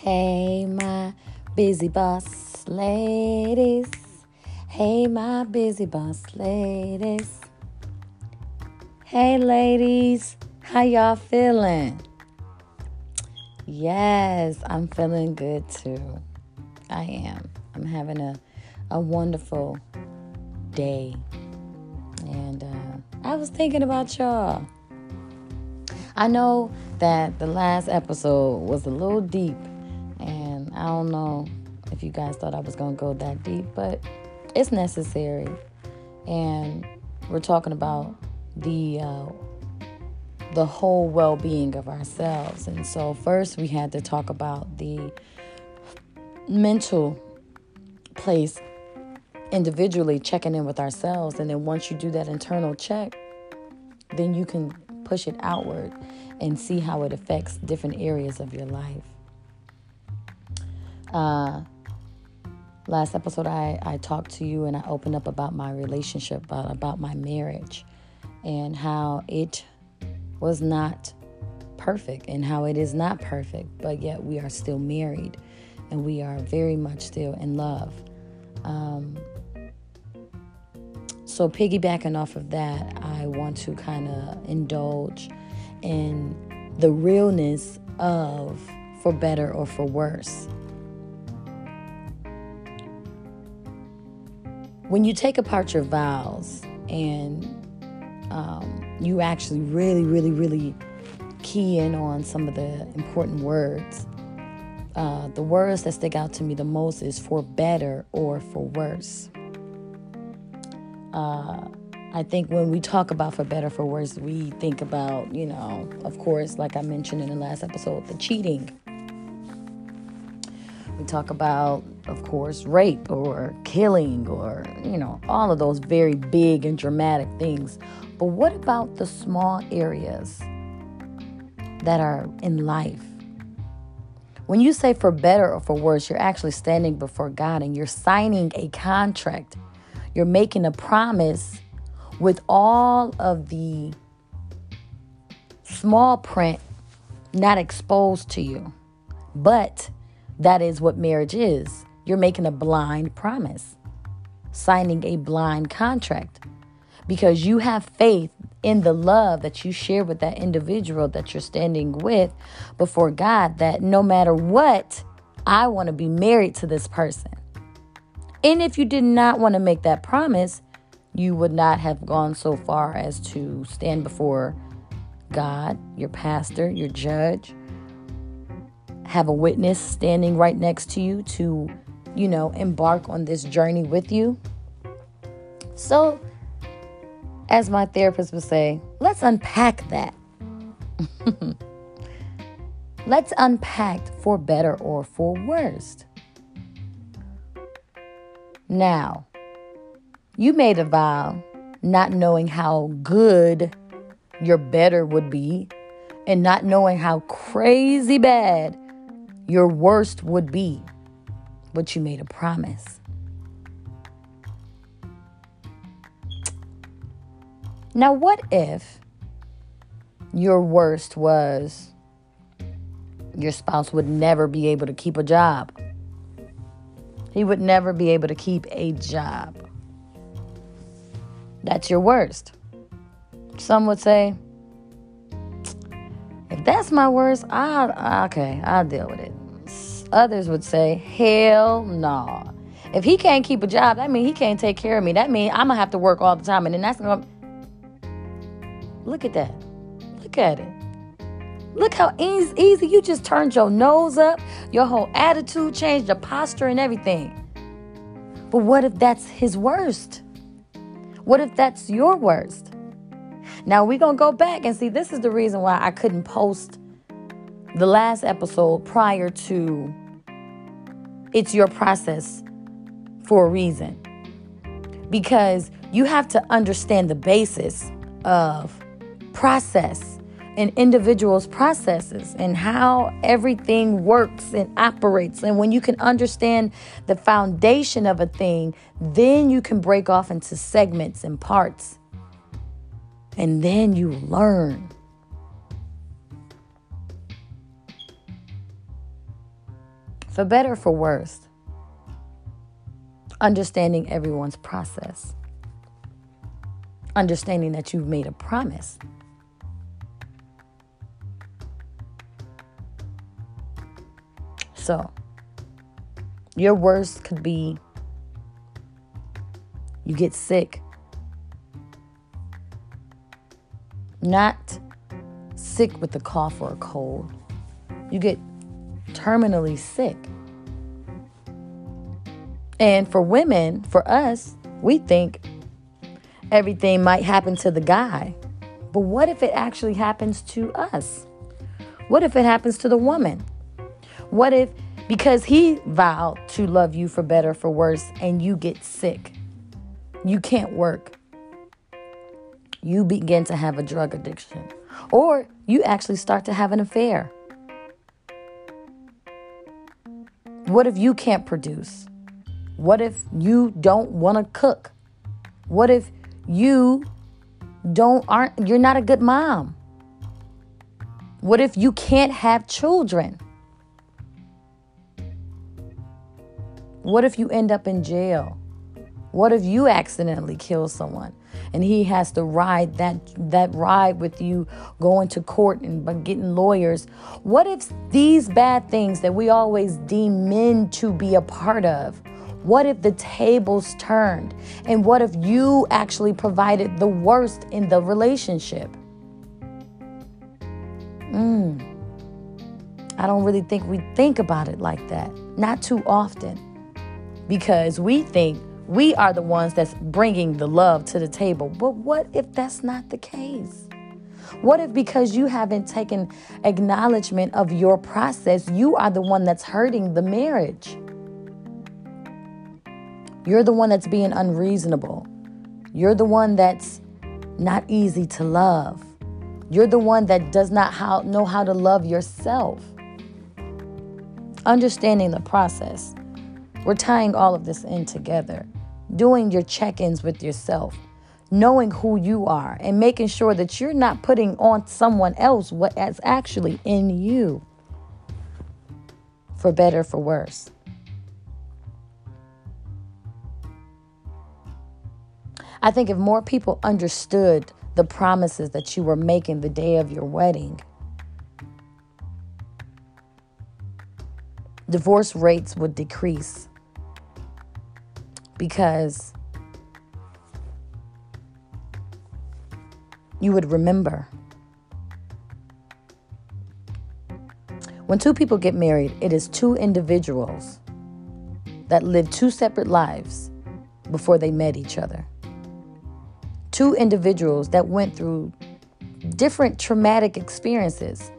Hey, my busy boss ladies. Hey, my busy boss ladies. Hey, ladies. How y'all feeling? Yes, I'm feeling good too. I am. I'm having a, a wonderful day. And uh, I was thinking about y'all. I know that the last episode was a little deep, I don't know if you guys thought I was going to go that deep, but it's necessary. And we're talking about the uh, the whole well-being of ourselves. And so first we had to talk about the mental place individually checking in with ourselves and then once you do that internal check, then you can push it outward and see how it affects different areas of your life. Uh, last episode, I, I talked to you and I opened up about my relationship, about, about my marriage, and how it was not perfect and how it is not perfect, but yet we are still married and we are very much still in love. Um, so, piggybacking off of that, I want to kind of indulge in the realness of for better or for worse. When you take apart your vows and um, you actually really, really, really key in on some of the important words. Uh, the words that stick out to me the most is for better or for worse. Uh, I think when we talk about for better for worse, we think about, you know, of course, like I mentioned in the last episode, the cheating. We talk about, of course, rape or killing or, you know, all of those very big and dramatic things. But what about the small areas that are in life? When you say for better or for worse, you're actually standing before God and you're signing a contract. You're making a promise with all of the small print not exposed to you. But that is what marriage is. You're making a blind promise, signing a blind contract because you have faith in the love that you share with that individual that you're standing with before God that no matter what, I want to be married to this person. And if you did not want to make that promise, you would not have gone so far as to stand before God, your pastor, your judge, have a witness standing right next to you to, you know, embark on this journey with you. So, as my therapist would say, let's unpack that. let's unpack for better or for worst. Now, you made a vow not knowing how good your better would be and not knowing how crazy bad your worst would be. But you made a promise. Now, what if your worst was your spouse would never be able to keep a job? He would never be able to keep a job. That's your worst. Some would say, if that's my worst, I okay, I'll deal with it. Others would say, hell no. Nah. If he can't keep a job, that means he can't take care of me. That means I'm gonna have to work all the time, and then that's gonna Look at that. Look at it. Look how easy, easy you just turned your nose up, your whole attitude changed, your posture and everything. But what if that's his worst? What if that's your worst? Now we're to go back and see this is the reason why I couldn't post the last episode prior to it's your process for a reason. Because you have to understand the basis of process and individuals' processes and how everything works and operates. And when you can understand the foundation of a thing, then you can break off into segments and parts. And then you learn. For better for worse, understanding everyone's process, understanding that you've made a promise. So, your worst could be you get sick. Not sick with a cough or a cold. You get terminally sick. And for women, for us, we think everything might happen to the guy. But what if it actually happens to us? What if it happens to the woman? What if because he vowed to love you for better, for worse, and you get sick? You can't work. You begin to have a drug addiction. Or you actually start to have an affair. What if you can't produce? What if you don't want to cook? What if you don't aren't you're not a good mom? What if you can't have children? What if you end up in jail? What if you accidentally kill someone and he has to ride that that ride with you going to court and getting lawyers? What if these bad things that we always deem men to be a part of what if the tables turned? And what if you actually provided the worst in the relationship? Mm. I don't really think we think about it like that. Not too often. Because we think we are the ones that's bringing the love to the table. But what if that's not the case? What if because you haven't taken acknowledgement of your process, you are the one that's hurting the marriage? You're the one that's being unreasonable. You're the one that's not easy to love. You're the one that does not how, know how to love yourself. Understanding the process. We're tying all of this in together. Doing your check ins with yourself. Knowing who you are and making sure that you're not putting on someone else what is actually in you. For better, for worse. I think if more people understood the promises that you were making the day of your wedding, divorce rates would decrease because you would remember. When two people get married, it is two individuals that live two separate lives before they met each other two individuals that went through different traumatic experiences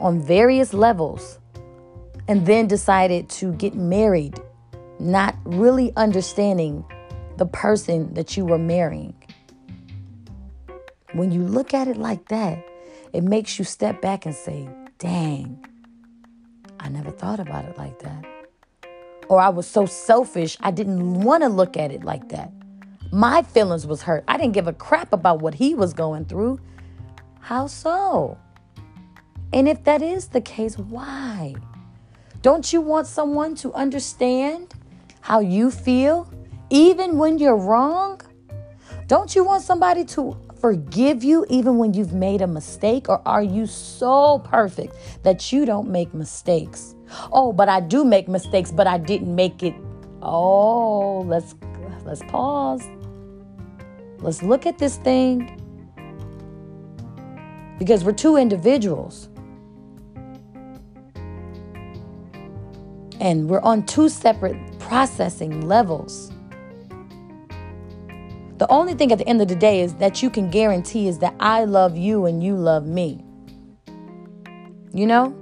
on various levels and then decided to get married, not really understanding the person that you were marrying. When you look at it like that, it makes you step back and say, dang, I never thought about it like that. Or I was so selfish, I didn't want to look at it like that. My feelings was hurt. I didn't give a crap about what he was going through. How so? And if that is the case, why? Don't you want someone to understand how you feel even when you're wrong? Don't you want somebody to forgive you even when you've made a mistake? Or are you so perfect that you don't make mistakes? Oh, but I do make mistakes, but I didn't make it. Oh, let's let's pause. Let's look at this thing because we're two individuals. And we're on two separate processing levels. The only thing at the end of the day is that you can guarantee is that I love you and you love me. You know?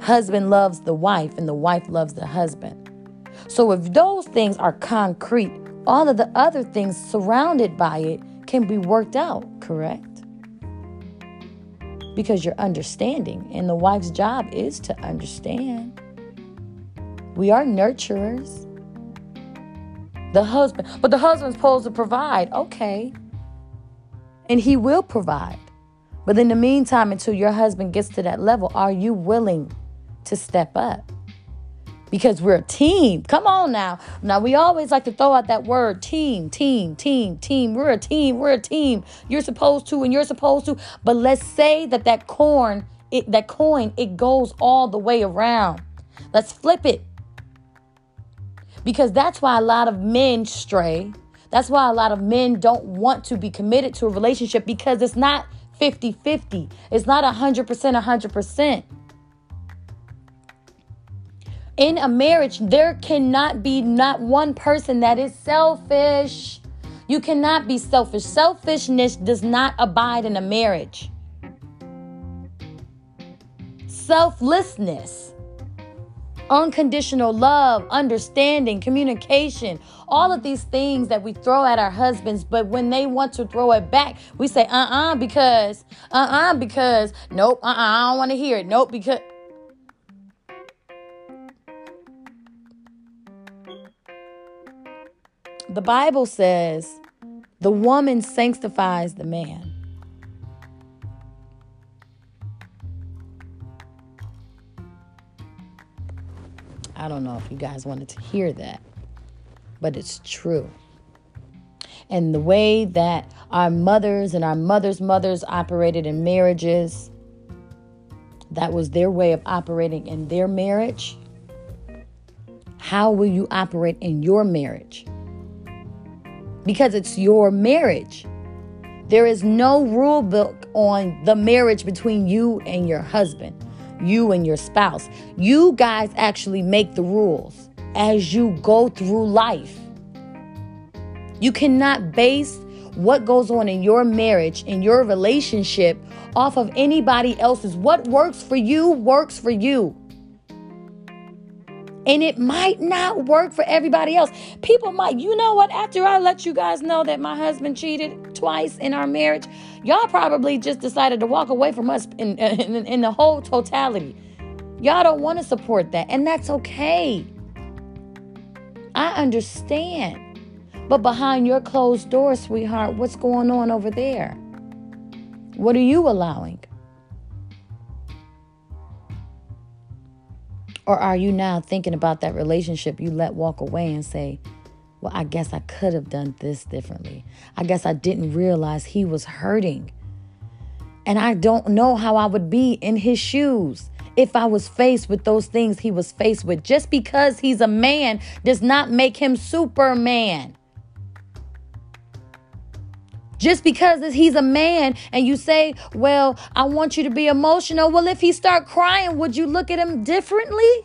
Husband loves the wife and the wife loves the husband. So if those things are concrete, all of the other things surrounded by it can be worked out, correct? Because you're understanding, and the wife's job is to understand. We are nurturers. The husband, but the husband's supposed to provide, okay. And he will provide. But in the meantime, until your husband gets to that level, are you willing to step up? because we're a team. Come on now. Now, we always like to throw out that word team, team, team, team. We're a team. We're a team. You're supposed to and you're supposed to. But let's say that that corn, it, that coin, it goes all the way around. Let's flip it. Because that's why a lot of men stray. That's why a lot of men don't want to be committed to a relationship because it's not 50 50. It's not 100% 100% in a marriage, there cannot be not one person that is selfish. You cannot be selfish. Selfishness does not abide in a marriage. Selflessness, unconditional love, understanding, communication, all of these things that we throw at our husbands, but when they want to throw it back, we say, uh uh-uh, uh, because, uh uh-uh, uh, because, nope, uh uh-uh, uh, I don't want to hear it, nope, because. The Bible says the woman sanctifies the man. I don't know if you guys wanted to hear that, but it's true. And the way that our mothers and our mothers' mothers operated in marriages, that was their way of operating in their marriage. How will you operate in your marriage? because it's your marriage. There is no rule book on the marriage between you and your husband, you and your spouse. You guys actually make the rules as you go through life. You cannot base what goes on in your marriage, in your relationship, off of anybody else's. What works for you works for you and it might not work for everybody else. People might, you know what? After I let you guys know that my husband cheated twice in our marriage, y'all probably just decided to walk away from us in, in, in the whole totality. Y'all don't want to support that, and that's okay. I understand. But behind your closed door, sweetheart, what's going on over there? What are you allowing? Or are you now thinking about that relationship you let walk away and say, well, I guess I could have done this differently. I guess I didn't realize he was hurting. And I don't know how I would be in his shoes if I was faced with those things he was faced with. Just because he's a man does not make him Superman. Just because he's a man and you say, "Well, I want you to be emotional." Well, if he start crying, would you look at him differently?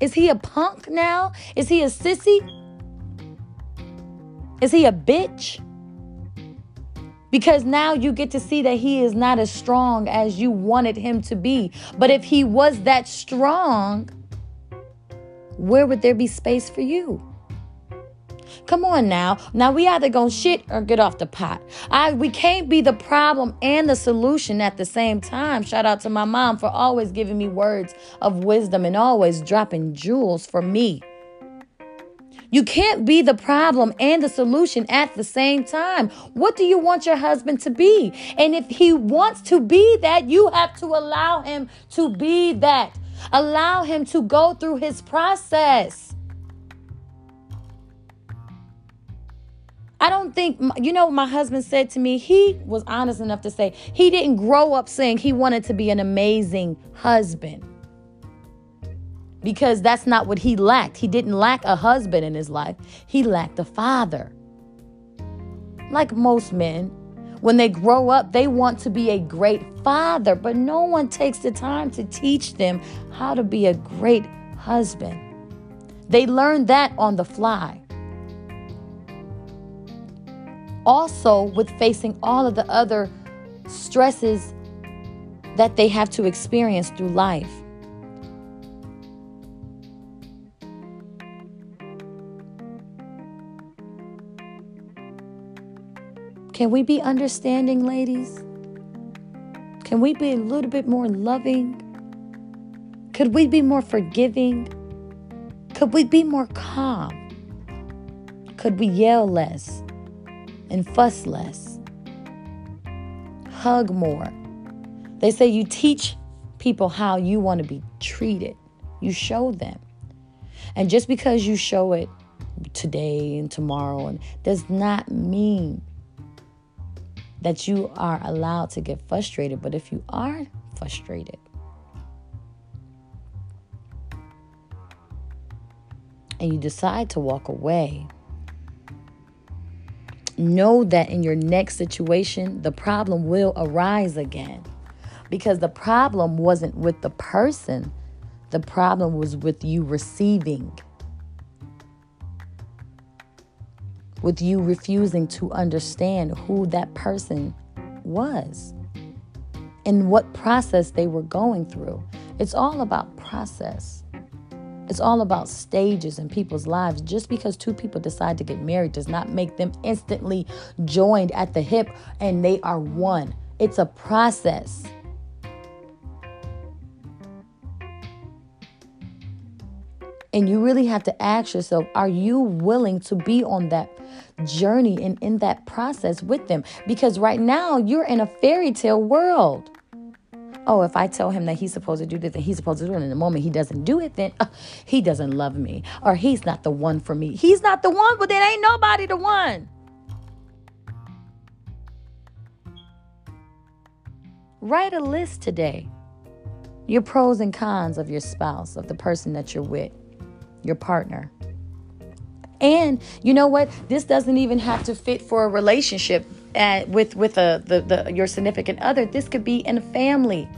Is he a punk now? Is he a sissy? Is he a bitch? Because now you get to see that he is not as strong as you wanted him to be. But if he was that strong, where would there be space for you? Come on now. Now we either gonna shit or get off the pot. I we can't be the problem and the solution at the same time. Shout out to my mom for always giving me words of wisdom and always dropping jewels for me. You can't be the problem and the solution at the same time. What do you want your husband to be? And if he wants to be that, you have to allow him to be that. Allow him to go through his process. I don't think, you know, my husband said to me, he was honest enough to say he didn't grow up saying he wanted to be an amazing husband because that's not what he lacked. He didn't lack a husband in his life, he lacked a father. Like most men, when they grow up, they want to be a great father, but no one takes the time to teach them how to be a great husband. They learn that on the fly also with facing all of the other stresses that they have to experience through life. Can we be understanding, ladies? Can we be a little bit more loving? Could we be more forgiving? Could we be more calm? Could we yell less? And fuss less. Hug more. They say you teach people how you want to be treated, You show them. And just because you show it today and tomorrow and does not mean that you are allowed to get frustrated. But if you are frustrated, and you decide to walk away, know that in your next situation, the problem will arise again. Because the problem wasn't with the person, the problem was with you receiving, with you refusing to understand who that person was and what process they were going through. It's all about process. It's all about stages in people's lives. Just because two people decide to get married does not make them instantly joined at the hip and they are one. It's a process. And you really have to ask yourself are you willing to be on that journey and in that process with them? Because right now you're in a fairy tale world oh, if I tell him that he's supposed to do this and he's supposed to do it, in the moment he doesn't do it, then uh, he doesn't love me or he's not the one for me. He's not the one, but then ain't nobody the one. Write a list today. Your pros and cons of your spouse, of the person that you're with, your partner. And you know what? This doesn't even have to fit for a relationship at, with with a, the, the your significant other. This could be in a family.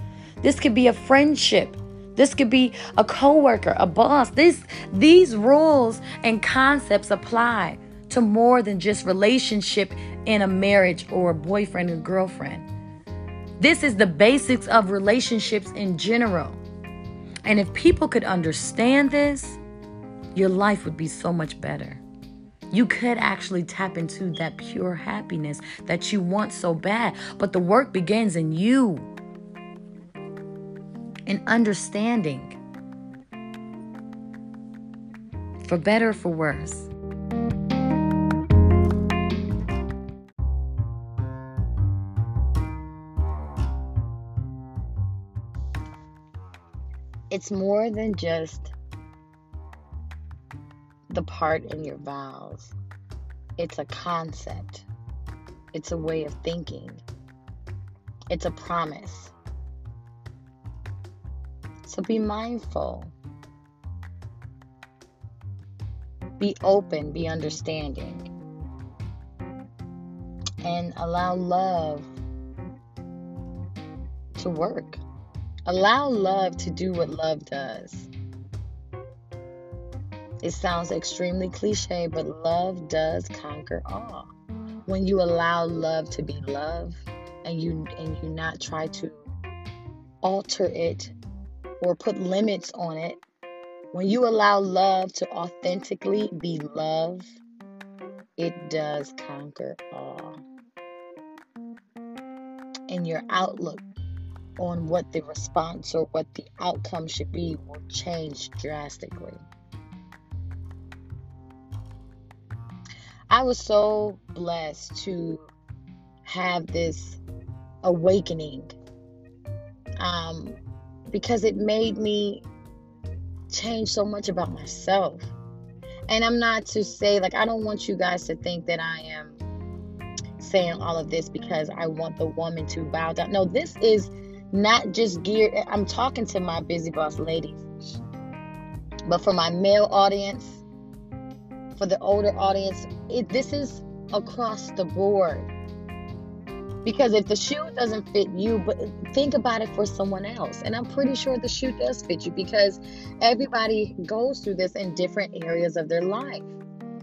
This could be a friendship. This could be a coworker, a boss. This these rules and concepts apply to more than just relationship in a marriage or a boyfriend and girlfriend. This is the basics of relationships in general. And if people could understand this, your life would be so much better. You could actually tap into that pure happiness that you want so bad. But the work begins in you, in understanding, for better or for worse. It's more than just the part in your vows. It's a concept, it's a way of thinking, it's a promise. So be mindful, be open, be understanding, and allow love to work. Allow love to do what love does. It sounds extremely cliche, but love does conquer all. When you allow love to be love and you and you not try to alter it or put limits on it, when you allow love to authentically be love, it does conquer all. And your outlook on what the response or what the outcome should be will change drastically. I was so blessed to have this awakening um, because it made me change so much about myself. And I'm not to say, like, I don't want you guys to think that I am saying all of this because I want the woman to bow down. No, this is not just geared, I'm talking to my busy boss ladies, but for my male audience, for the older audience, it, this is across the board. Because if the shoe doesn't fit you, but think about it for someone else. And I'm pretty sure the shoe does fit you because everybody goes through this in different areas of their life.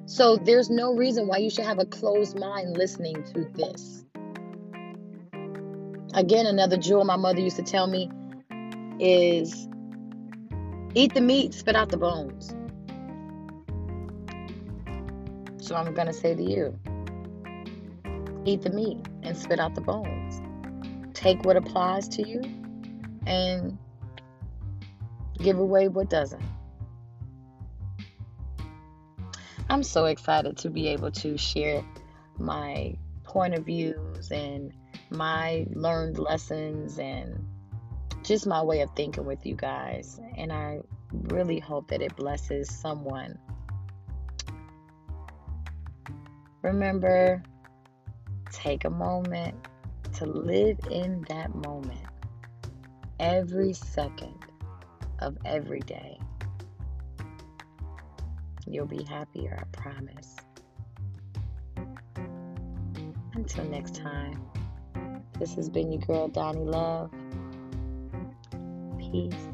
So there's no reason why you should have a closed mind listening to this. Again, another jewel my mother used to tell me is eat the meat, spit out the bones. So I'm going to say to you eat the meat and spit out the bones. Take what applies to you and give away what doesn't. I'm so excited to be able to share my point of views and my learned lessons and just my way of thinking with you guys. And I really hope that it blesses someone. Remember, take a moment to live in that moment every second of every day. You'll be happier, I promise. Until next time, this has been your girl, Donnie Love. Peace.